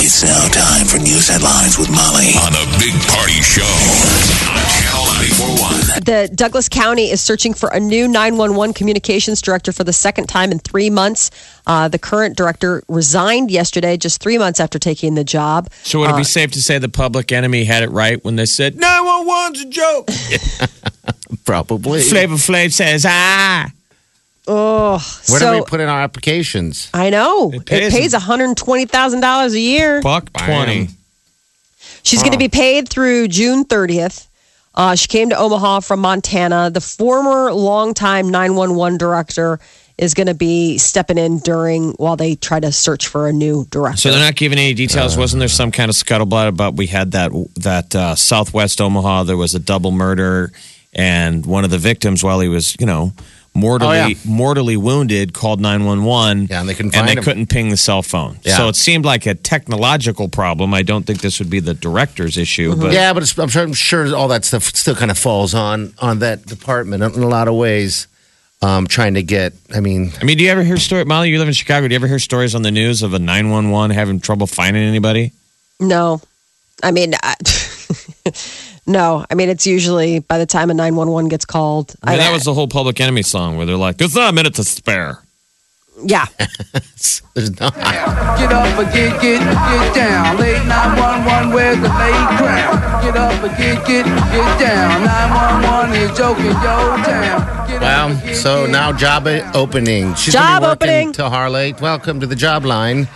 It's now time for news headlines with Molly on the Big Party Show on Channel 941. The Douglas County is searching for a new 911 communications director for the second time in three months. Uh, the current director resigned yesterday, just three months after taking the job. So would it be safe to say the public enemy had it right when they said 911's a joke? Probably. Flavor Flav says, ah. Oh, Where so do we put in our applications? I know it pays pays, one hundred twenty thousand dollars a year. Buck 20. She's going to be paid through June 30th. Uh, she came to Omaha from Montana. The former longtime 911 director is going to be stepping in during while they try to search for a new director. So they're not giving any details. Wasn't there some kind of scuttlebutt about we had that that uh, Southwest Omaha? There was a double murder, and one of the victims, while he was, you know, mortally Oh, yeah. mortally wounded, called nine one one. Yeah, and they couldn't and they him. couldn't ping the cell phone. Yeah. So it seemed like a technological problem. I don't think this would be the director's issue, but yeah, but it's, I'm, sure, I'm sure all that stuff still kind of falls on on that department in a lot of ways. Um, trying to get, I mean, I mean, do you ever hear story? Molly, you live in Chicago. Do you ever hear stories on the news of a nine one one having trouble finding anybody? no, I mean, I, no, I mean it's usually by the time a 911 gets called. I mean, that was the whole Public Enemy song where they're like, "There's not a minute to spare." yeah. there's not. Get up and get, get, get down. Late 911, where's the late crown? Get up and get, get, get down. 911 is joking your town. Get up Well, and so now job opening. She's Job be working opening. to Harley. Welcome to the job line.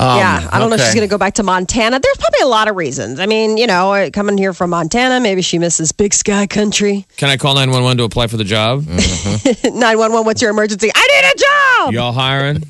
Um, yeah, I don't know if she's going to go back to Montana. There's probably a lot of reasons. I mean, you know, uh, coming here from Montana, maybe she misses big sky country. Can I call nine one one to apply for the job? 911, what's your emergency? I need a job. Y'all hiring?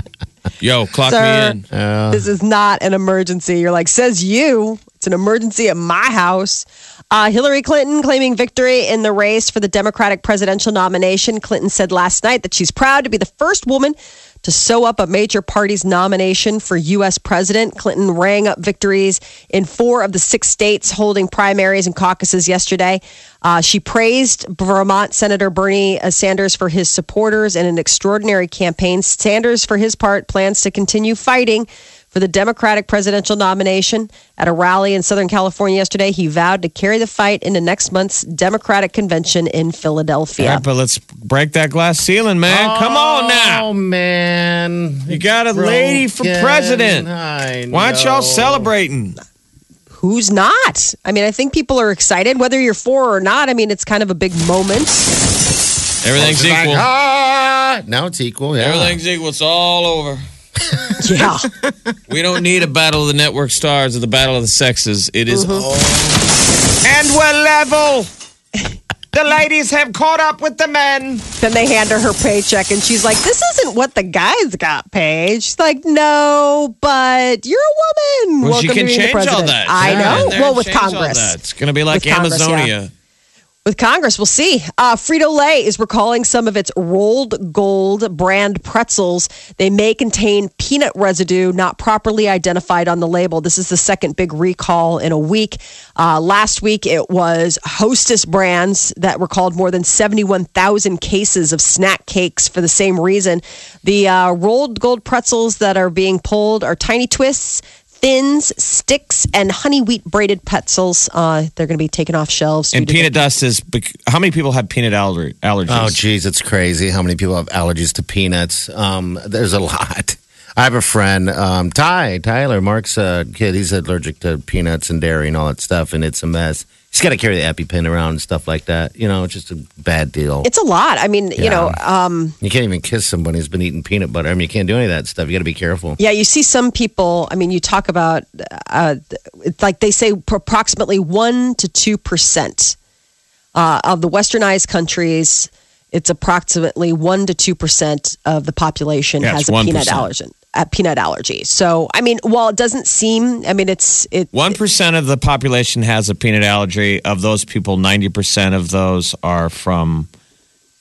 Yo, clock Sir. me in. This is not an emergency. You're like, says you. It's an emergency at my house. Uh, Hillary Clinton claiming victory in the race for the Democratic presidential nomination. Clinton said last night that she's proud to be the first woman to sew up a major party's nomination for U.S. president. Clinton rang up victories in four of the six states holding primaries and caucuses yesterday. Uh, she praised Vermont Senator Bernie uh, Sanders for his supporters and an extraordinary campaign. Sanders, for his part, plans to continue fighting for the Democratic presidential nomination. At a rally in Southern California yesterday, he vowed to carry the fight into next month's Democratic convention in Philadelphia. right, but let's break that glass ceiling, man. Come on now. Oh man, You got a lady for president. I Why aren't y'all celebrating? Who's not? I mean, I think people are excited, whether you're for or not. I mean, it's kind of a big moment. Everything's Like, equal. ah! Now it's equal. Yeah. Everything's equal. It's all over. Yeah. We don't need a battle of the network stars or the battle of the sexes. It is mm-hmm. all. And we're level. The ladies have caught up with the men. then they hand her her paycheck, and she's like, "This isn't what the guys got paid." She's like, "No, but you're a woman. Well, she Welcome can to being the change all president." that. I Yeah, know. Well, with change all Congress. that. It's going to be like With Congress, yeah. With Congress, we'll see. Uh, Frito Lay is recalling some of its Rold Gold brand pretzels. They may contain peanut residue not properly identified on the label. This is the second big recall in a week. Uh, last week, it was Hostess brands that recalled more than 71,000 cases of snack cakes for the same reason. The uh, Rold Gold pretzels that are being pulled are Tiny Twists. Thins, sticks, and honey wheat braided pretzels. Uh, they're going to be taken off shelves. And due to peanut dust is. bec- How many people have peanut aller- allergies? Oh, geez, it's crazy how many people have allergies to peanuts. Um, there's a lot. I have a friend, um, Ty, Tyler, Mark's uh, kid. He's allergic to peanuts and dairy and all that stuff, and it's a mess. He's got to carry the EpiPen around and stuff like that. You know, it's just a bad deal. It's a lot. I mean, you know, um, you can't even kiss somebody who's been eating peanut butter. I mean, you can't do any of that stuff. You got to be careful. yeah, you see some people. I mean, you talk about, uh, it's like they say, approximately one to two percent uh, of the westernized countries. It's approximately one to two percent of the population Yeah, has it's a peanut 1%. allergen. A peanut allergy. So, I mean, while it doesn't seem, I mean, it's it. One percent of the population has a peanut allergy. Of those people, ninety percent of those are from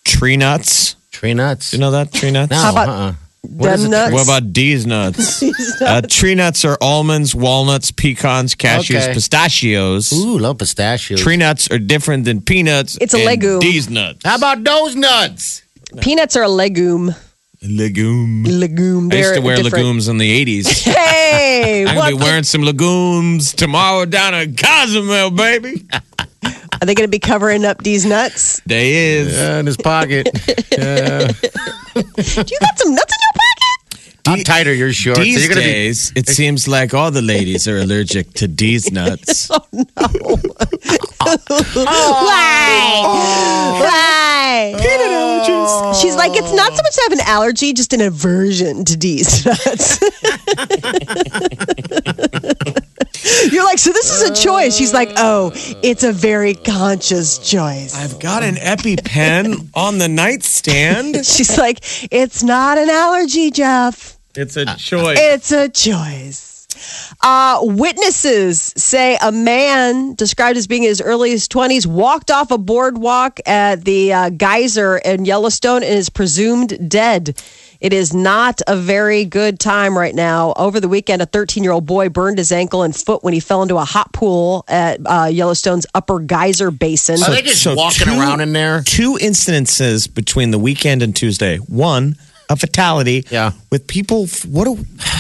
tree nuts. Tree nuts. You know that tree nuts? no, How about uh-uh. What is nuts? What about D's nuts? Uh, tree nuts are almonds, walnuts, pecans, cashews, Okay. pistachios. Ooh, love pistachios. Tree nuts are different than peanuts. It's a and legume. These nuts. How about those nuts? Peanuts are a legume. Legume. Legume. I used to wear different. legumes in the 80s. Hey, I'm going to be wearing some legumes tomorrow down at Cozumel, baby. are they going to be covering up these nuts? They is. Uh, in his pocket. Do you got some nuts in your pocket? How tight are your shorts? These Are you gonna be- days, it seems like all the ladies are allergic to D's nuts. Oh no! Why? Oh. Why? Peanut allergies. She's like, it's not so much to have an allergy, just an aversion to these nuts. You're like, so this is a choice. She's like, oh, it's a very conscious choice. I've got an EpiPen on the nightstand. She's like, it's not an allergy, Jeff. It's a choice. It's a choice. Uh, witnesses say a man described as being in his early 20s walked off a boardwalk at the uh, geyser in Yellowstone and is presumed dead. It is not a very good time right now. Over the weekend, a 13 year old boy burned his ankle and foot when he fell into a hot pool at uh, Yellowstone's upper geyser basin. Are they just So walking two- around in there? Two incidences between the weekend and Tuesday. One, a fatality. Yeah. With people, what are,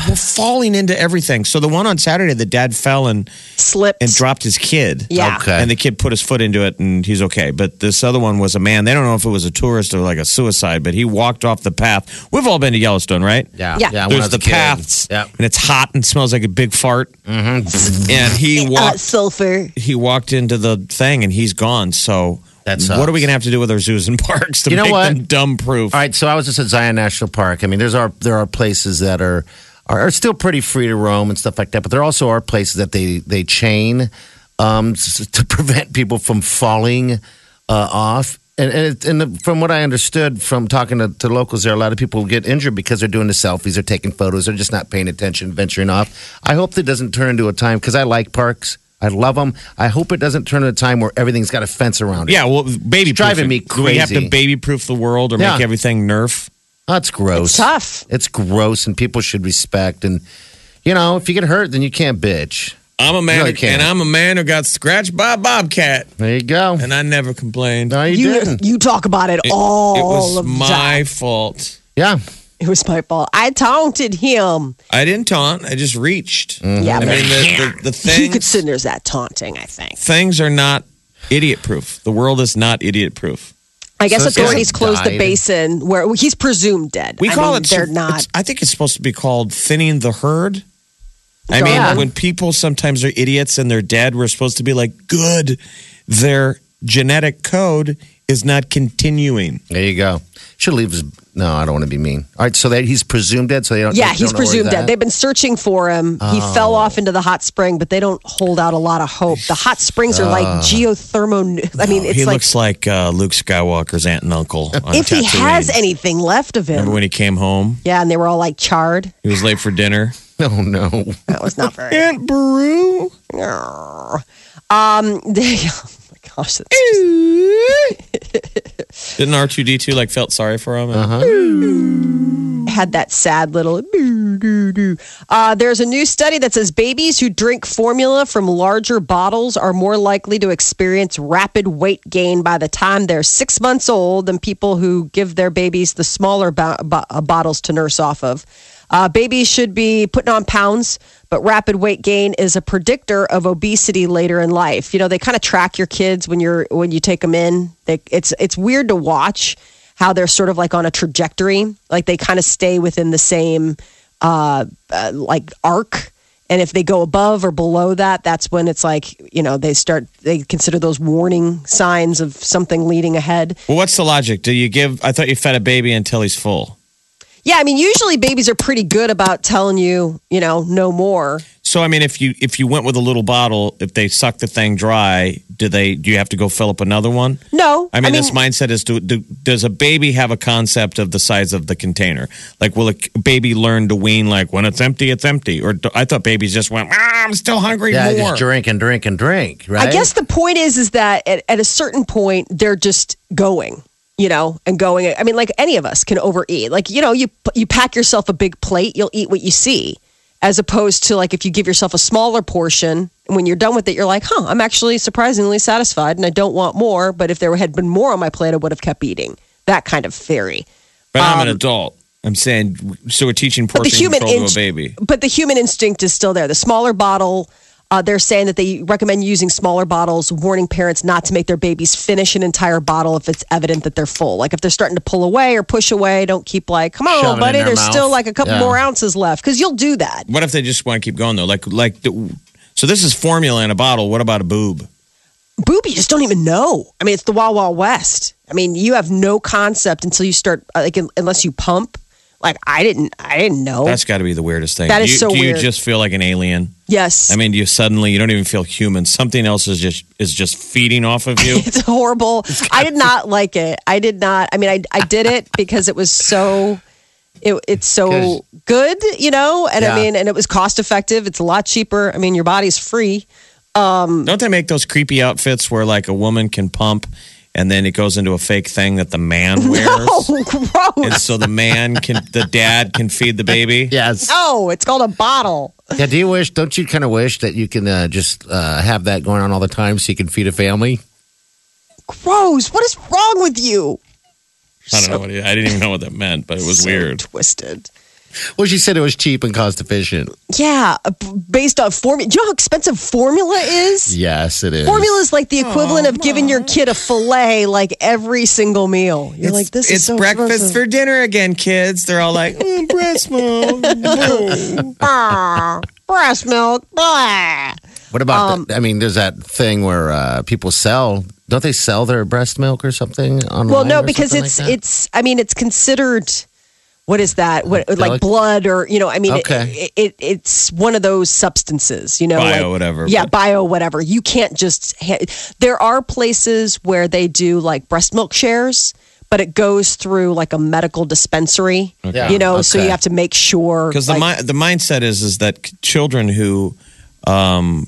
we're falling into everything. So the one on Saturday, the dad fell and Slipped. and dropped his kid. Yeah. Okay. And the kid put his foot into it and he's okay. But this other one was a man. They don't know if it was a tourist or like a suicide, but he walked off the path. We've all been to Yellowstone, right? Yeah. Yeah. yeah There's was the paths, Yep. and it's hot and smells like a big fart. Mm-hmm. And he uh, walked. sulfur. he walked into the thing and he's gone. So What are we going to have to do with our zoos and parks to You know make what? them dumb proof? All right, so I was just at Zion National Park. I mean, there's are there are places that are, are are still pretty free to roam and stuff like that, but there also are places that they they chain um, to prevent people from falling uh, off. And, and, it, and the, from what I understood from talking to, to locals there, a lot of people get injured because they're doing the selfies, they're taking photos, they're just not paying attention, venturing off. I hope that doesn't turn into a time because I like parks. I love them. I hope it doesn't turn into a time where everything's got a fence around it. Yeah, well, baby It's driving me Do we have to baby proof the world or Yeah. make everything Nerf? Oh, That's gross. It's tough. It's gross, and people should respect. And you know, if you get hurt, then you can't bitch. I'm a man, Really who- can't. and I'm a man who got scratched by a bobcat, There you go. and I never complained. no, you, You, didn't. you talk about it, It, all it was of my time. fault. Yeah, It was my fault. I taunted him. I didn't taunt. I just reached. Mm-hmm. Yeah, I mean, the, the, the he things, considers that taunting, I think. things are not idiot proof. The world is not idiot proof. I guess So this guy authorities closed the basin where he's presumed dead. We I call mean, it. They're not. I think it's supposed to be called thinning the herd. I Go mean, on. when people sometimes are idiots and they're dead, we're supposed to be like, good. Their genetic code is not continuing. there you go. Should leave his. No, I don't want to be mean. All right, so that he's presumed dead. So they don't. Yeah, they he's don't know where presumed dead. at? They've been searching for him. He Oh. fell off into the hot spring, but they don't hold out a lot of hope. The hot springs are like geothermo. I mean, it's he like looks like uh, Luke Skywalker's aunt and uncle. On if he has anything left of him. Remember when he came home? yeah, and they were all like charred. He was late for dinner. Oh no. That was not very. Aunt Beru. Um, they, my gosh, that's Didn't R two D two like felt sorry for him? had that sad little. Uh, there's a new study that says babies who drink formula from larger bottles are more likely to experience rapid weight gain by the time they're six months old than people who give their babies the smaller bo- bo- uh, bottles to nurse off of. Uh, babies should be putting on pounds, but rapid weight gain is a predictor of obesity later in life. You know, they kind of track your kids when you're when you take them in. They, it's it's weird to watch how they're sort of like on a trajectory, like they kind of stay within the same uh, uh, like arc. And if they go above or below that, that's when it's like you know they start they consider those warning signs of something leading ahead. Well, what's the logic? Do you give? I thought you fed a baby until he's full. Yeah, I mean usually babies are pretty good about telling you you know no more. So I mean, if you if you went with a little bottle, if they suck the thing dry, do they? Do you have to go fill up another one? No, I mean, this mindset is: do, do, does a baby have a concept of the size of the container? Like, will a baby learn to wean? Like, when it's empty, it's empty. Or do, I thought babies just went, ah, "I'm still hungry Yeah, more." just drink and drink and drink, right? I guess the point is, is that at, at a certain point, they're just going, you know, and going. I mean, like any of us can overeat. Like, you know, you you pack yourself a big plate, you'll eat what you see, as opposed to like if you give yourself a smaller portion. When you're done with it, you're like, huh, I'm actually surprisingly satisfied, and I don't want more. But if there had been more on my plate, I would have kept eating. That kind of theory. But I'm an adult. I'm saying, so we're teaching Um, portion control to a baby. But the human instinct is still there. The smaller bottle. Uh, they're saying that they recommend using smaller bottles, warning parents not to make their babies finish an entire bottle if it's evident that they're full. Like if they're starting to pull away or push away, don't keep like, come Shove it on, in buddy, their there's mouth. still like a couple Yeah. more ounces left because you'll do that. What if they just want to keep going though? Like, like, the, so this is formula in a bottle. What about a boob? Boob, you just don't even know. I mean, it's the Wild Wild West. I mean, you have no concept until you start, uh, like, unless you pump. Like I didn't, I didn't know. That's got to be the weirdest thing. That do is you, so do you just feel like an alien? yes, I mean, do you suddenly you don't even feel human? Something else is just is just feeding off of you. it's horrible. I did not like it. I did not. I mean, I I did it because it was so. It, it's so Good. good, you know, and Yeah. I mean, and it was cost effective. It's a lot cheaper. I mean, your body's free. Um, don't they make those creepy outfits where like a woman can pump and then it goes into a fake thing that the man wears? Oh, gross! And so the man can, the dad can feed the baby. yes. No, it's called a bottle. Yeah. Do you wish? Don't you kind of wish that you can uh, just uh, have that going on all the time so you can feed a family? Gross! What is wrong with you? I don't know what it, I didn't even know what that meant, but it was So weird. Twisted. Well, she said it was cheap and cost efficient. Yeah, uh, based on formula. Do you know how expensive formula is? Yes, it is. Formula is like the equivalent of giving your kid a fillet like every single meal. You're like, this is it's so breakfast expensive. for dinner again, kids. They're all like, mm, breast milk. boom." Ah, breast milk. Blah. What about? Um, the, I mean, there's that thing where uh, people sell. Don't they sell their breast milk or something online? Well, no, or because it's like it's. I mean, it's considered. What is that? What like Delic- blood or you know? I mean, Okay. it, it, it's one of those substances. You know, Bio like- whatever, Yeah, but- bio whatever. You can't just. Ha- there are places where they do like breast milk shares. But it goes through like a medical dispensary, Yeah, you know. So you have to make sure Because the like, mi- the mindset is is that children who um,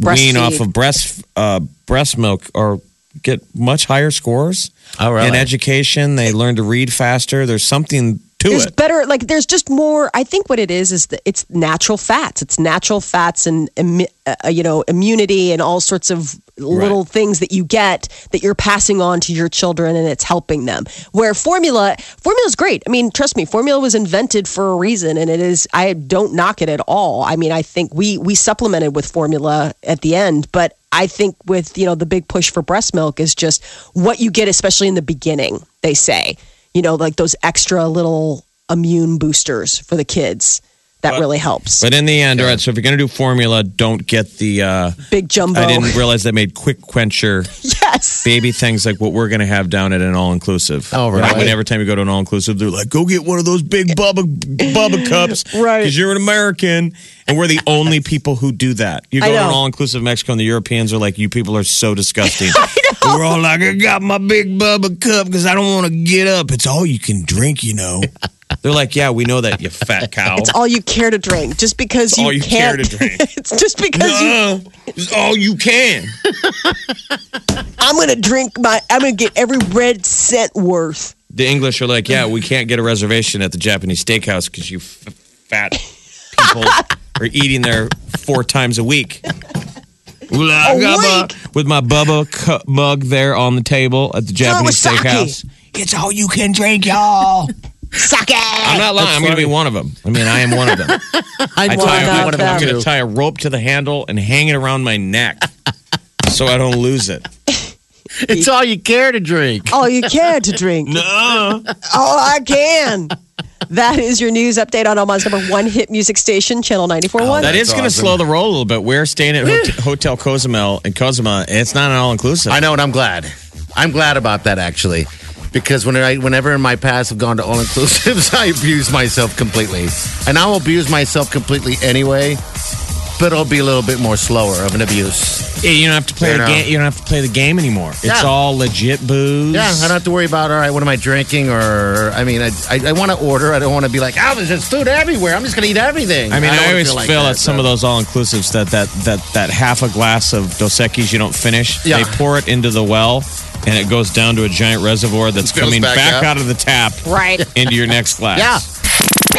wean off of breast uh, breast milk or get much higher scores Oh, really? in education. They learn to read faster. There's something to there's it. better like there's just more i think what it is is that it's natural fats. It's natural fats and uh, you know immunity and all sorts of little things that you get that you're passing on to your children and it's helping them. Where formula formula is great. I mean trust me formula was invented for a reason and it is i don't knock it at all. I mean i think we we supplemented with formula at the end but I think with you know the big push for breast milk is just what you get, especially in the beginning. They say, you know, like those extra little immune boosters for the kids. That really helps. But in the end, all right. So if you're going to do formula, don't get the. Uh, Big jumbo. I didn't realize they made quick quencher yes. baby things like what we're going to have down at an all inclusive. Oh, really? When every time you go to an all inclusive, they're like, "Go get one of those big Bubba Bubba cups, Right. Because you're an American, and we're the only people who do that. You go I to an all inclusive Mexico, and the Europeans are like, "You people are so disgusting." We're all like, "I got my big Bubba cup because I don't want to get up. It's all you can drink, you know." They're like, "Yeah, we know that, you fat cow." It's all you care to drink. Just because It's you all you can't. to drink. it's just because you. Nuh-uh. It's all you can. I'm gonna drink my. I'm gonna get every red cent worth. the English are like, yeah, we can't get a reservation at the Japanese steakhouse because you f- fat people are eating there four times a week. Well, I A got my- week? with my Bubba cu- mug there on the table at the Japanese steakhouse. It's all you can drink, y'all. Suck it. I'm not lying. I'm going to be one of them. I mean, I am one of them. I I want tie, to be not one of them. I'm going to tie a rope to the handle and hang it around my neck so I don't lose it. It's all you care to drink. All you care to drink. No. All I can. That is your news update on Omaha's number one hit music station, Channel 94.1. That is That's going to slow the roll a little bit. We're staying at Hot- Hotel Cozumel in Cozumel. It's not an all inclusive. I know, and I'm glad. I'm glad about that actually, because when I, whenever in my past I've gone to all inclusives, I abuse myself completely, and I will abuse myself completely anyway. but it'll be a little bit more slower of an abuse. Yeah, you don't have to play You the know. game. You don't have to play the game anymore. It's Yeah. all legit booze. Yeah, I don't have to worry about, all right, what am I drinking? Or, I mean, I, I, I want to order. I don't want to be like, oh, there's just food everywhere. I'm just going to eat everything. I mean, I, always like feel that, at some of those all-inclusives that that that that half a glass of Dos Equis you don't finish. Yeah. They pour it into the well, and it goes down to a giant reservoir that's coming back back, out of the tap Right. into your next glass. Yeah.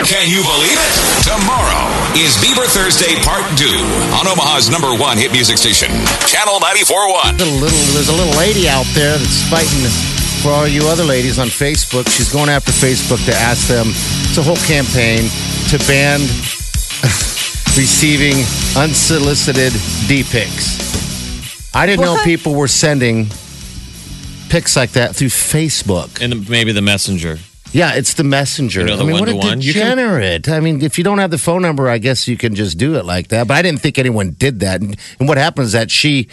Can you believe it? Tomorrow is Bieber Thursday Part 2 on Omaha's number one hit music station, Channel 94.1. There's a little, there's a little lady out there that's fighting for all you other ladies on Facebook. She's going after Facebook to ask them, it's a whole campaign to ban receiving unsolicited D pics. I didn't know people were sending pics like that through Facebook. And maybe the messenger. Yeah, it's the messenger. You know, the I mean, what a one-to-one? You can- degenerate. I mean, if you don't have the phone number, I guess you can just do it like that. But I didn't think anyone did that. And, and what happens is that she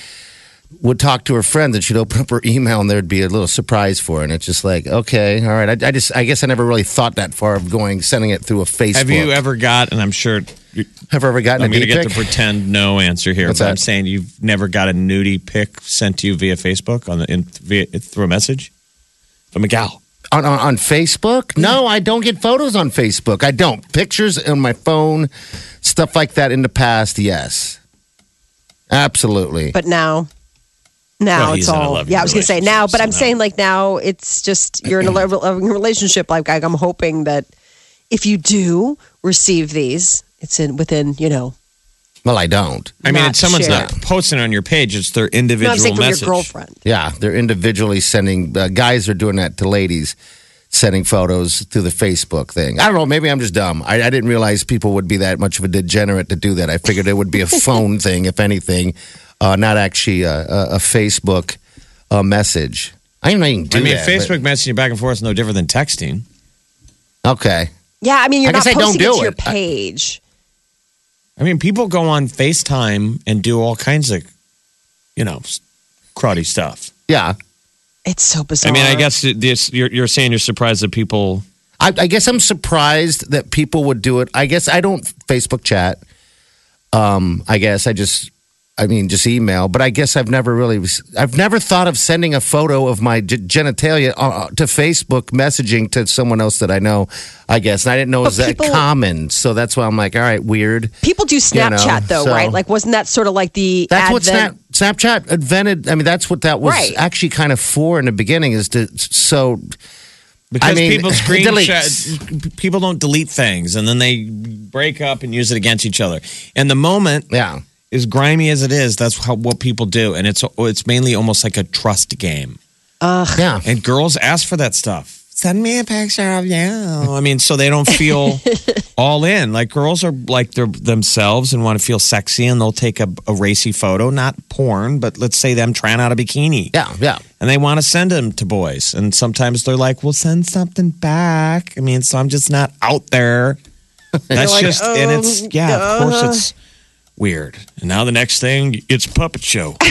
would talk to her friends and she'd open up her email and there'd be a little surprise for her. And it's just like, okay, all right. I, I just, I guess I never really thought that far of going, sending it through a Facebook. Have you ever got? And I'm sure Have I ever gotten I'm a going to D get the pretend no answer here, What's but that? I'm saying you've never got a nudie pic sent to you via Facebook on the in, via, through a message from a gal. On, on, on Facebook? No, I don't get photos on Facebook. I don't. Pictures on my phone, stuff like that in the past, yes. Absolutely. But now, now Well, it's all. Yeah, I was gonna say now, but I'm so saying like now it's just you're in a loving relationship. Like I'm hoping that if you do receive these, it's in within you know. well, I don't. I mean, if someone's share. not posting on your page; it's their No, individual I'm saying message. your girlfriend. Yeah, they're individually sending. Uh, guys are doing that to ladies, sending photos through the Facebook thing. I don't know. Maybe I'm just dumb. I, I didn't realize people would be that much of a degenerate to do that. I figured it would be a phone thing, if anything, uh, not actually a, a, a Facebook uh, message. I didn't know you can do I mean, that. Facebook messaging back and forth is no different than texting. okay. Yeah, I mean you're I not guess I don't posting it do to your it. I- page. I mean, people go on FaceTime and do all kinds of, you know, s- cruddy stuff. Yeah. It's so bizarre. I mean, I guess this, you're, you're saying you're surprised that people. I, I guess I'm surprised that people would do it. I guess I don't Facebook chat. Um, I guess I just, I mean, just email. But I guess I've never really, I've never thought of sending a photo of my g- genitalia uh, to Facebook messaging to someone else that I know. I guess, and I didn't know it was But that common. So that's why I'm like, all right, weird. people do Snapchat know, though, so- right? Like wasn't that sort of like the That's what Snap, advent? Snapchat invented. I mean, that's what that was Right. actually kind of for in the beginning. Is to so Because I mean, people it screenshot, people don't delete things, and then they break up and use it against each other. And the moment, yeah. As grimy as it is, that's how what people do, and it's it's mainly almost like a trust game. Yeah. And girls ask for that stuff. Send me a picture of you. I mean, so they don't feel all in. Like girls are like they're themselves and want to feel sexy, and they'll take a, a racy photo, not porn, but let's say them trying out a bikini. Yeah. Yeah. and they want to send them to boys. And sometimes they're like, "Well, send something back." I mean, so I'm just not out there. That's like, just, and um, it's yeah, of course uh. it's weird. And now the next thing, it's puppet show.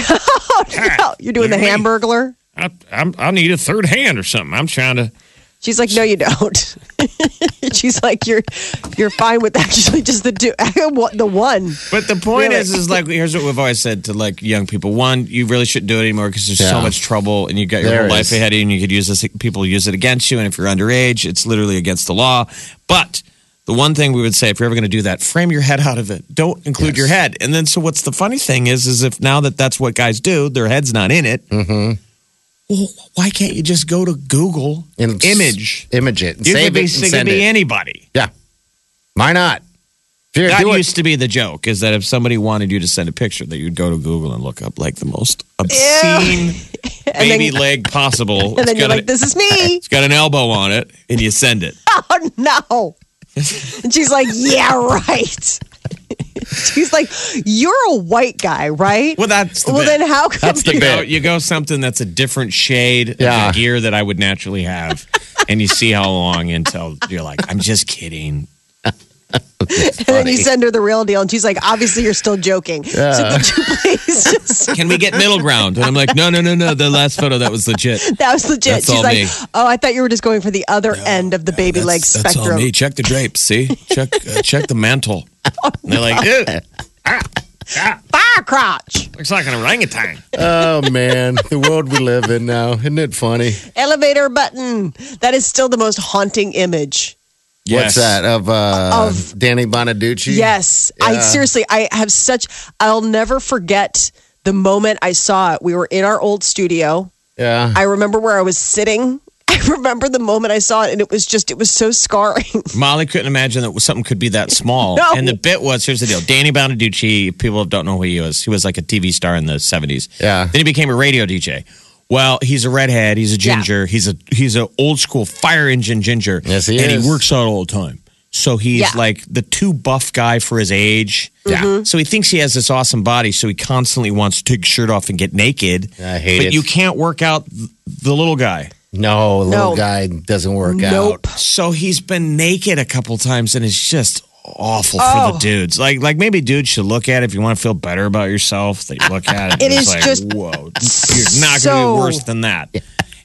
Oh, you're doing the Look me. Hamburglar. I, I'm, I need a third hand or something. I'm trying to. She's like, no, you don't. She's like, you're you're fine with actually just the two, the one. But the point Really? is, is like here's what we've always said to like young people: one, you really shouldn't do it anymore because there's so much trouble, and you got your There whole is. life ahead of you, and you could use this. People use it against you, and if you're underage, it's literally against the law. But the one thing we would say, if you're ever going to do that, frame your head out of it. Don't include Yes. your head. And then, so what's the funny thing is, is if now that that's what guys do, their head's not in it. Mm-hmm. Well, why can't you just go to Google And image? image it. And You save could be, it and it could send be it. anybody. Yeah. Why not? If That gonna it- used to be the joke is that if somebody wanted you to send a picture, that you'd go to Google and look up like the most obscene And baby then, leg possible. and then you're like, a- this is me. it's got an elbow on it, and you send it. Oh no. And she's like, yeah, right. She's like, you're a white guy, right? Well, that's the well, bit. then how come That's the you go, you go something that's a different shade Yeah. of gear that I would naturally have, and you see how long until you're like, I'm just kidding. And then you send her the real deal, and she's like, obviously, you're still joking. So could you please just. Can we get middle ground? And I'm like, no, no, no, no. The last photo that was legit. That was legit. That's she's all like, me. oh, I thought you were just going for the other end of the baby leg That's, that's all spectrum. me. Check the drapes. See, check uh, check the mantle. And they're like, ew. Fire crotch. Looks like an orangutan. Oh man, the world we live in now. Isn't it funny? Elevator button. That is still the most haunting image. What's that of uh Of- Danny Bonaduce? Yes. I seriously, I have such, I'll never forget the moment I saw it. We were in our old studio. Yeah. I remember where I was sitting. I remember the moment I saw it, and it was just, it was so scarring. Molly couldn't imagine that something could be that small. No. And the bit was here's the deal Danny Bonaduce, people don't know who he was. He was like a TV star in the 70s. Yeah. Then he became a radio DJ. Well, he's a redhead. He's a ginger. He's a he's a old school fire engine ginger. Yes, he and is. he works out all the time. So he's Yeah. like the too buff guy for his age. Yeah. Mm-hmm. So he thinks he has this awesome body. So he constantly wants to take his shirt off and get naked. I hate but it. you can't work out the little guy. No, the little No. guy doesn't work Nope. out. So he's been naked a couple times, and it's just awful Oh. for the oh. dudes. Like, like maybe dudes should look at it if you want to feel better about yourself. They look at it. It is like, just whoa. You're not going to be worse than that.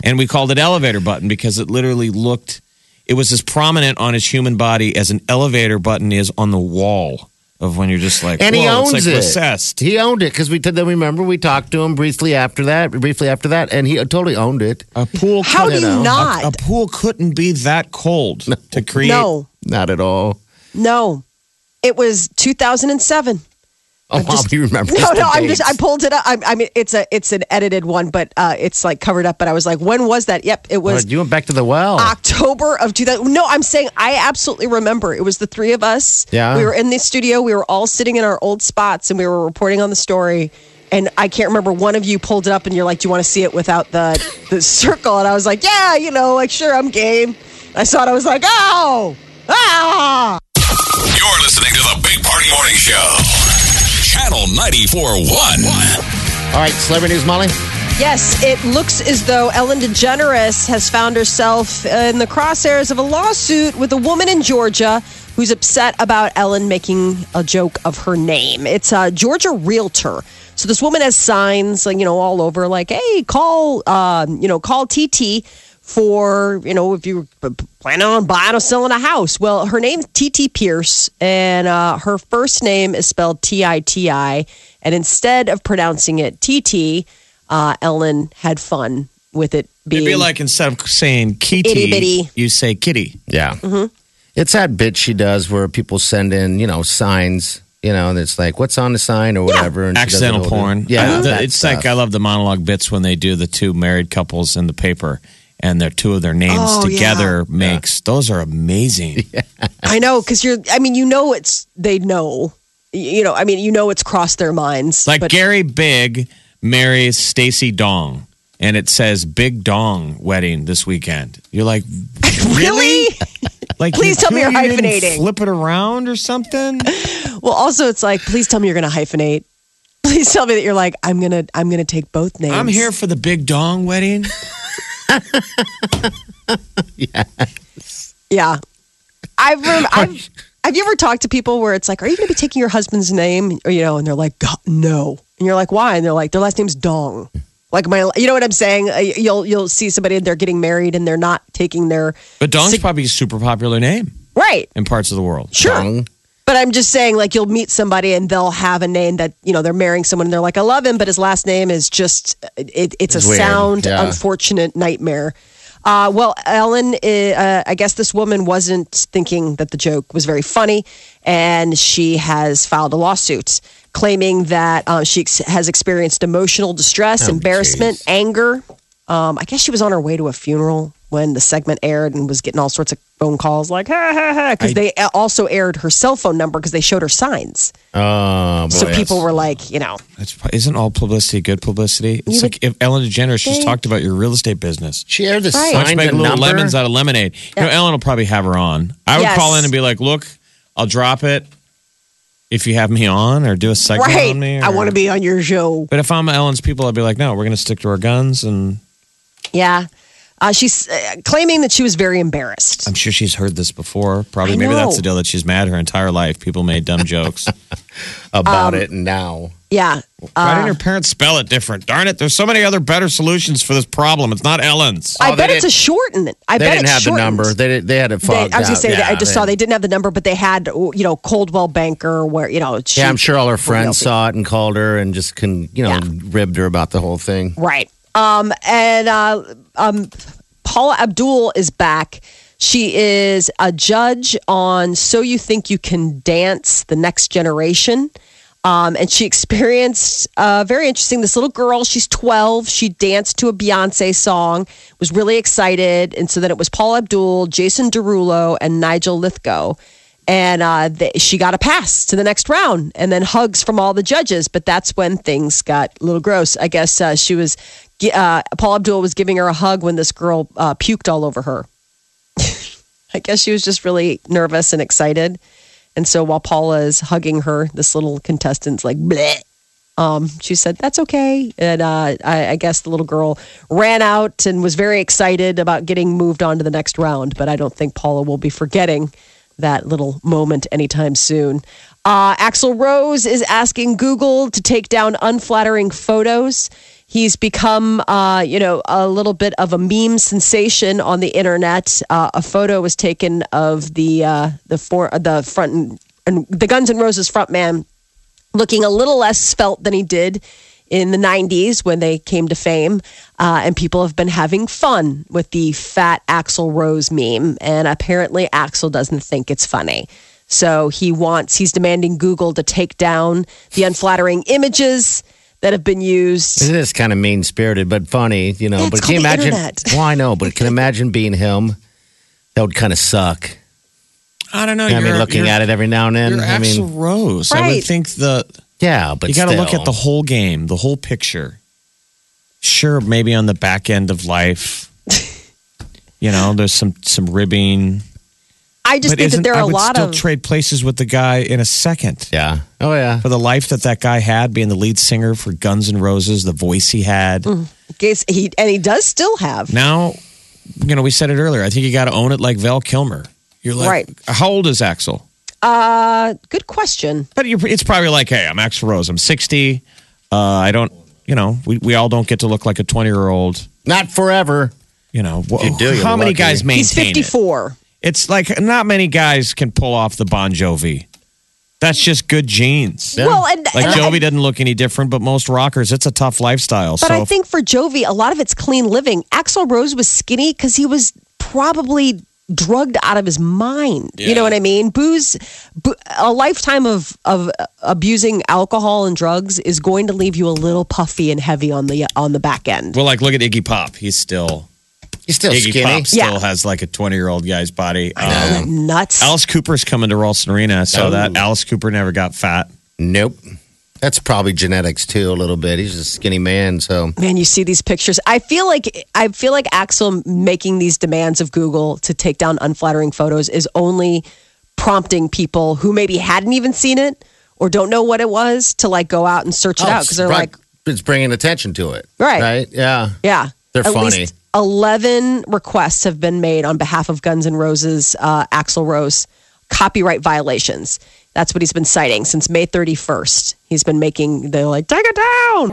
And we called it elevator button because it literally looked. It was as prominent on his human body as an elevator button is on the wall of when you're just like, And he owns like it. recessed. He owned it because we did. Then remember we talked to him briefly after that. Briefly after that, and he uh, totally owned it. A pool. How do couldn't- you know. not? A, a pool couldn't be that cold to create. no, Not at all. No. It was 2007. Oh, just- you remember? No, no, I'm just I pulled it up. I, I mean, it's a it's an edited one, but uh, it's like covered up. But I was like, when was that? Yep, it was you went back to the well. October of 2000. No, I'm saying I absolutely remember. It was the three of us. Yeah. we were in the studio. We were all sitting in our old spots, and we were reporting on the story. And I can't remember. One of you pulled it up, and you're like, "Do you want to see it without the the circle?" And I was like, "Yeah, you know, like sure, I'm game." I saw it. I was like, "Oh, ah!" You're listening to the Big Party Morning Show. Channel 94.1. All right, celebrity news, Molly. Yes, it looks as though Ellen DeGeneres has found herself in the crosshairs of a lawsuit with a woman in Georgia who's upset about Ellen making a joke of her name. It's a Georgia realtor. So this woman has signs, like you know, all over, like, "Hey, call, um, you know, call TT for, you know, if you're planning on buying or selling a house." Well, her name's TT Pierce, and uh, her first name is spelled T I T I, and instead of pronouncing it TT, uh, Ellen had fun with it being It'd be like instead of saying kitty, Itty bitty. you say kitty. Yeah. Mm-hmm. It's that bit she does where people send in, you know, signs, you know, and it's like, what's on the sign or whatever. And she does it accidental porn. Yeah. I- the- that it's like. I love the monologue bits when they do the two married couples in the paper, and their two of their names Oh, together makes those are amazing. I know because you're. I mean, you know, it's they know. You know, I mean, you know, it's crossed their minds. Like but Gary Big marries Stacy Dong, and it says Big Dong wedding this weekend. You're like, really? Like, Please you tell me you're hyphenating. Flip it around or something. well, also, it's like, please tell me you're going to hyphenate. Please tell me that you're like, I'm gonna, I'm gonna take both names. I'm here for the Big Dong wedding. Yeah, I've, rem- I've. Have you ever talked to people where it's like, are you going to be taking your husband's name? Or, you know, and they're like, God, no. And you're like, why? And they're like, their last name's Dong. Like my, you know what I'm saying? Uh, You'll you'll see somebody and they're getting married and they're not taking their But Dong's Sig- probably a super popular name right. in parts of the world. Sure. Dong. But I'm just saying, like, you'll meet somebody and they'll have a name that, you know, they're marrying someone and they're like, I love him, but his last name is just, it, it's, It's a weird. sound, Yeah. unfortunate nightmare. Uh, well, Ellen, uh, I guess this woman wasn't thinking that the joke was very funny, and she has filed a lawsuit claiming that uh, she ex- has experienced emotional distress, Oh, embarrassment, geez. anger. Um, I guess she was on her way to a funeral when the segment aired and was getting all sorts of phone calls like, ha ha ha, because they also aired her cell phone number because they showed her signs. Oh, boy, So people were like, you know, That's, isn't all publicity good publicity? It's You like if Ellen DeGeneres just talked about your real estate business. She aired the Right. Let's signs make and little number. lemons out of lemonade. You know, Ellen will probably have her on. I would Yes. call in and be like, "Look, I'll drop it if you have me on, or do a segment right, on me." I or- want to be on your show. But if I'm Ellen's people, I'd be like, "No, we're going to stick to our guns." And Yeah. Uh, she's uh, claiming that she was very embarrassed. I'm sure she's heard this before. Probably, I maybe that's the deal that she's mad her entire life. People made dumb jokes. about Um, it now. Yeah. Why didn't her parents spell it different? Darn it! There's so many other better solutions for this problem. It's not Ellen's. I Oh, they bet it's a didn't- shorten. I They bet didn't it's have the number. They did- they had it They, I was gonna out. say that I Yeah, just saw they didn't have the number, but they had you know Coldwell Banker, where you know. She, Yeah, I'm sure all her friends saw it and called her and just can you know Yeah. ribbed her about the whole thing. Right. Um, and uh, um, Paula Abdul is back. She is a judge on So You Think You Can Dance, The Next Generation. Um, and she experienced uh, very interesting. This little girl, she's 12. She danced to a Beyonce song, was really excited. And so then it was Paula Abdul, Jason Derulo, and Nigel Lythgoe. And uh, she got a pass to the next round and then hugs from all the judges. But that's when things got a little gross. I guess uh, she was, uh, Paula Abdul was giving her a hug when this girl uh, puked all over her. I guess she was just really nervous and excited. And so while Paula is hugging her, this little contestant's like, bleh. Um, she said, that's okay. And uh, I, I guess the little girl ran out and was very excited about getting moved on to the next round. But I don't think Paula will be forgetting that little moment anytime soon. Uh, Axl Rose is asking Google to take down unflattering photos. He's become, uh, you know, a little bit of a meme sensation on the internet. Uh, a photo was taken of the uh, the for the front and, and the Guns N' Roses frontman looking a little less svelte than he did in the 90s when they came to fame. Uh, and people have been having fun with the fat Axl Rose meme. And apparently, Axl doesn't think it's funny. So he wants, he's demanding Google to take down the unflattering images that have been used. It is kind of mean spirited, but funny, you know. Yeah, it's but can you imagine? internet. Well, I know, but can you imagine being him? That would kind of suck. I don't know. I mean, you're- looking at it every now and then. You're I Axl mean, Rose. I would think the yeah, but you got to look at the whole game, the whole picture. Sure, maybe on the back end of life, you know, there's some some ribbing. I just but think that isn't- there I are a would lot still of. trade places with the guy in a second. Yeah. Oh yeah. For the life that that guy had, being the lead singer for Guns N' Roses, the voice he had. Guess he, and he does still have. Now, you know, we said it earlier. I think you got to own it like Val Kilmer. You're like, Right. how old is Axl? Uh, good question. But you're, it's probably like, hey, I'm Axl Rose. I'm 60. Uh, I don't, you know, we, we all don't get to look like a 20 year old. Not forever. You know, you do, you're how many guys maintain He's it? 54. It's like not many guys can pull off the Bon Jovi. That's just good genes. Well, and, Like and- Jovi doesn't look any different, but most rockers, it's a tough lifestyle. But so I think for Jovi, a lot of it's clean living. Axl Rose was skinny because he was probably drugged out of his mind. You know what I mean? Booze, bo- a lifetime of of abusing alcohol and drugs is going to leave you a little puffy and heavy on the on the back end. well, like look at Iggy Pop. He's still He's still Iggy skinny. Pop still Yeah. has like a 20 year old guy's body. Isn't Um, nuts. Alice Cooper's coming to Ralston Arena. I saw Oh. that. Alice Cooper never got fat. Nope. That's probably genetics too, a little bit. He's a skinny man, so Man, you see these pictures. I feel like I feel like Axl making these demands of Google to take down unflattering photos is only prompting people who maybe hadn't even seen it or don't know what it was to like go out and search it out because they're Oh, right. like, it's bringing attention to it. Right. Right. Yeah. yeah, They're at funny. least eleven requests have been made on behalf of Guns N' Roses, uh, Axl Rose, copyright violations. That's what he's been citing since May 31st. He's been making, they're like, take it down.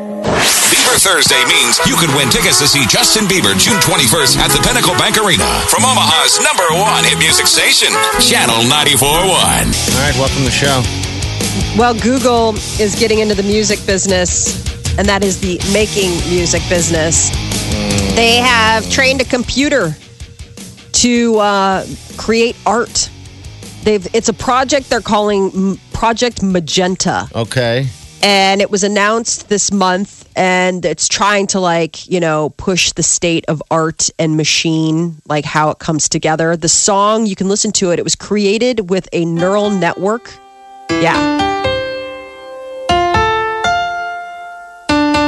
Bieber Thursday means you could win tickets to see Justin Bieber June 21st at the Pinnacle Bank Arena from Omaha's number one hit music station, Channel 94.1. All right. Welcome to the show. Well, Google is getting into the music business, and that is the making music business. They have trained a computer to uh, create art. They've it's a project they're calling Project Magenta, Okay. and it was announced this month, and it's trying to like you know push the state of art and machine, like how it comes together. The song you can listen to it. It was created with a neural network. Yeah.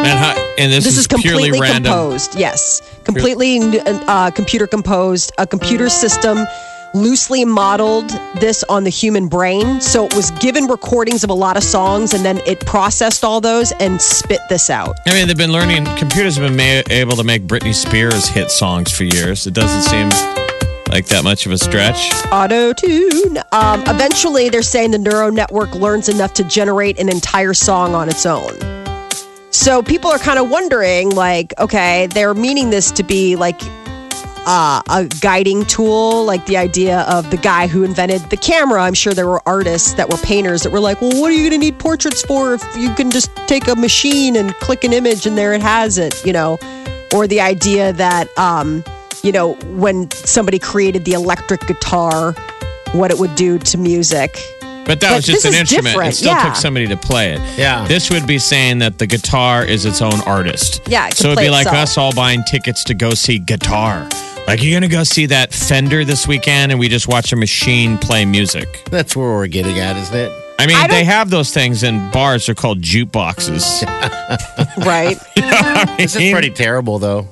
Man, how, and this, this is purely completely random. composed yes completely uh, computer composed a computer system loosely modeled this on the human brain. So it was given recordings of a lot of songs and then it processed all those and spit this out. I mean, they've been learning. Computers have been ma- able to make Britney Spears hit songs for years. It doesn't seem like that much of a stretch. Auto tune. Um, eventually, they're saying the neural network learns enough to generate an entire song on its own. So people are kind of wondering, like, okay, they're meaning this to be like uh, a guiding tool, like the idea of the guy who invented the camera. I'm sure there were artists that were painters that were like, well, what are you going to need portraits for if you can just take a machine and click an image and there it has it, you know? Or the idea that, um, you know, when somebody created the electric guitar, what it would do to music. But that But was just an instrument. different, It still yeah. took somebody to play it. Yeah. This would be saying that the guitar is its own artist. Yeah, it So it'd play be like itself. us all buying tickets to go see guitar. Like you're gonna go see that Fender this weekend, and we just watch a machine play music. That's where we're getting at, isn't it? I mean, I they have those things in bars. They're called jukeboxes. Right? This is pretty terrible, though.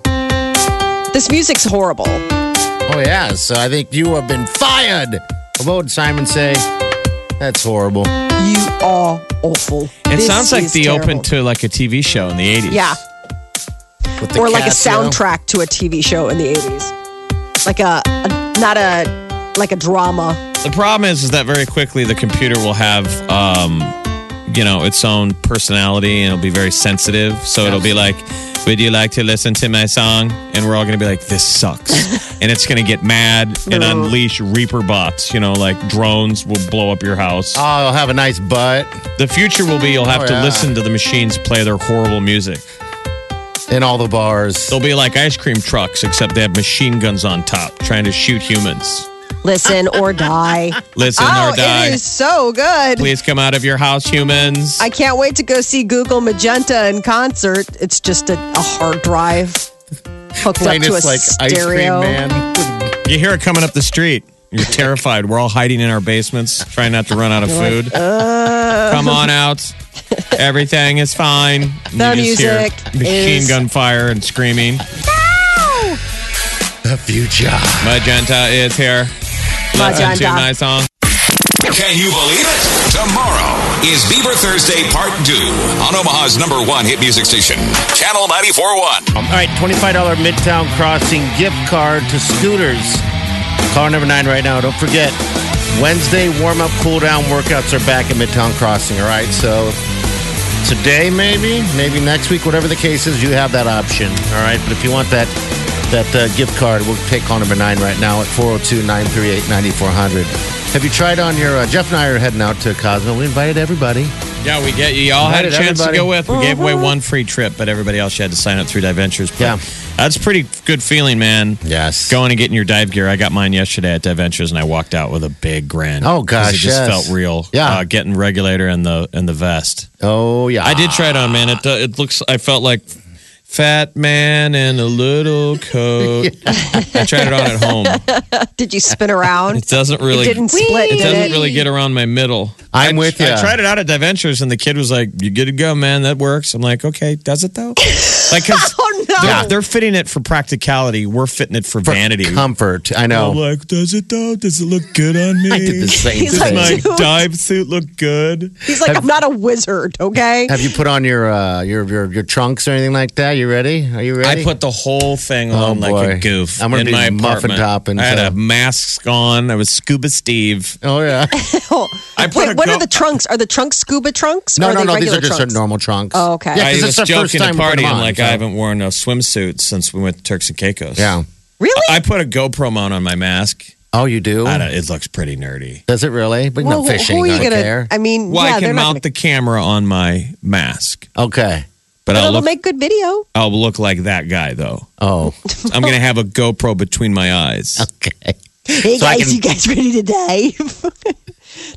this music's horrible. Oh, yeah. So I think you have been fired. What would Simon say? That's horrible. You are awful. It This sounds like the terrible. open to like a TV show in the 80s. Yeah. With the or like a Casio. soundtrack to a TV show in the 80s. Like a, a not a like a drama. The problem is, is that very quickly the computer will have, um, you know, its own personality and it'll be very sensitive. So it'll be like, "Would you like to listen to my song?" And we're all going to be like, "This sucks," and it's going to get mad and unleash Reaper bots. You know, like drones will blow up your house. Oh, I'll have a nice butt The future will be you'll have Oh, to yeah. listen to the machines play their horrible music. in all the bars. They'll be like ice cream trucks, except they have machine guns on top, trying to shoot humans. Listen or die. Listen oh, or die. it is so good. Please come out of your house, humans. I can't wait to go see Google Magenta in concert. It's just a, a hard drive hooked Playing up to a this like ice stereo. cream man. You hear it coming up the street. You're terrified. We're all hiding in our basements, trying not to run out of food. Uh. Come on out. Everything is fine. The you just hear music machine is- gun fire and screaming. The future. Magenta is here. Listen to my song. Can you believe it? Tomorrow is Beaver Thursday Part 2 on Omaha's number one hit music station, Channel 94.1. All right, $25 Midtown Crossing gift card to scooters. Car number nine right now. Don't forget, Wednesday warm up, cool down workouts are back at Midtown Crossing. All right, so today maybe, maybe next week, whatever the case is, you have that option. All right, but if you want that that uh, gift card, we'll take call number nine right now at 402 938 9400. Have you tried on your? Uh, Jeff and I are heading out to Cosmo. We invited everybody. Yeah, we get you all had a chance everybody. to go with. We gave away one free trip, but everybody else you had to sign up through Diventures. But Yeah. That's a pretty good feeling, man. Yes. Going and getting your dive gear. I got mine yesterday at Diventures, and I walked out with a big grin. Oh gosh, It just yes. felt real. Yeah. Uh, getting regulator and the and the vest. Oh yeah. I did try it on, man. It uh, it looks. I felt like fat man in a little coat. I tried it on at home. Did you spin around? It doesn't really. it didn't split. It did doesn't really get around my middle. I'm I, with you. I tried it out at Diventures, and the kid was like, "You good to go, man? That works." I'm like, "Okay, does it though?" Like, cause Oh, no. they're, they're fitting it for practicality. We're fitting it for, For vanity. comfort. I know. I'm like, does it though? Does it look good on me? I did the same He's Does like, my dive suit look good? He's like, I'm not a wizard, okay? Have you put on your uh, your, your your trunks or anything like that? You ready? Are you ready? I put the whole thing Oh, on like a goof I'm gonna in be my muffin apartment. top and I had stuff. a mask on. I was Scuba Steve. Oh yeah. I put Wait, what go- are the trunks? Are the trunks scuba trunks? No, or no, are they no. These regular are just trunks? normal trunks. Oh, okay. Yeah, I 'cause was it's the first joking time at we party. I'm like, so- I haven't worn a swimsuit since we went to Turks and Caicos. Yeah. Really? I put a GoPro mount on my mask. Oh, you do? I don't, it looks pretty nerdy. Does it really? But Well, no fishing. Who are you I gonna? care. I mean, Well, yeah, I can not mount gonna, the camera on my mask, Okay. But, but I'll it'll look. make good video. I'll look like that guy though. Oh. I'm gonna have a GoPro between my eyes. Okay. Hey So guys, can- you guys ready to dive?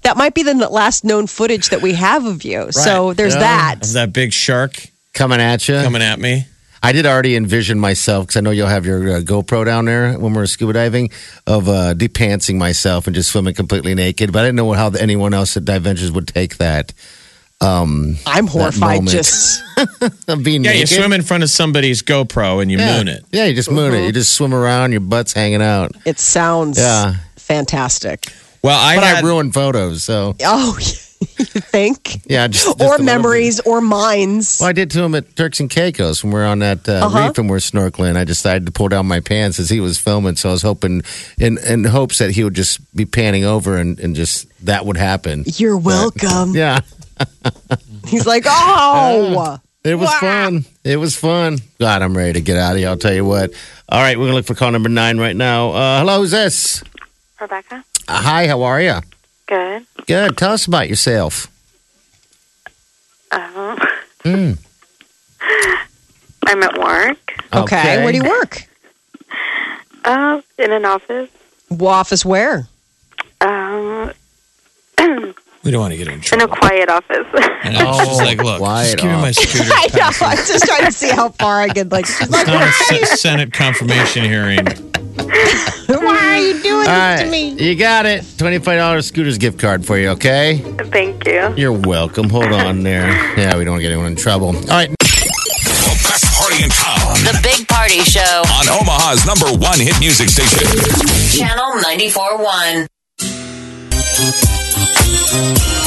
that might be the last known footage that we have of you. So there's Yeah. that. Is that big shark Coming at you. coming at me? I did already envision myself because I know you'll have your uh, GoPro down there when we're scuba diving of uh, depantsing myself and just swimming completely naked. But I didn't know how anyone else at Diventures would take that. Um, I'm horrified. Just of being Yeah, you swim in front of somebody's GoPro and you yeah. moon it. Yeah, you just moon Mm-hmm. it. You just swim around, your butt's hanging out. it sounds Yeah. fantastic. Well, I But had I ruined photos, so Oh, you think? yeah, just, just or memories or minds. Well, I did to him at Turks and Caicos when we were on that uh, Uh-huh. reef and we are snorkeling. I decided to pull down my pants as he was filming, so I was hoping, in in hopes that he would just be panning over and, and just that would happen. You're welcome. Yeah, He's like, oh, it was fun. It was fun. God, I'm ready to get out of here. I'll tell you what. All right, we're gonna look for call number nine right now. Uh, hello, who's this? Rebecca. Uh, hi, how are you? Good. Good. Tell us about yourself. Um, Mm. I'm at work. okay. Where do you work? Uh, in an office. Office where? Um, we don't want to get in trouble. in a quiet office. And I was just Oh, like, look, quiet just give me my scooter. I know. I'm just trying to see how far I could like. She's like, It's not a se- Senate confirmation hearing. why are you doing All this right, to me? you got it. Twenty-five dollars scooters gift card for you. Okay. Thank you. You're welcome. Hold on there. Yeah, we don't want to get anyone in trouble. All right. The best party in town The Big Party Show, on Omaha's number one hit music station. Channel 94.1. Squirrel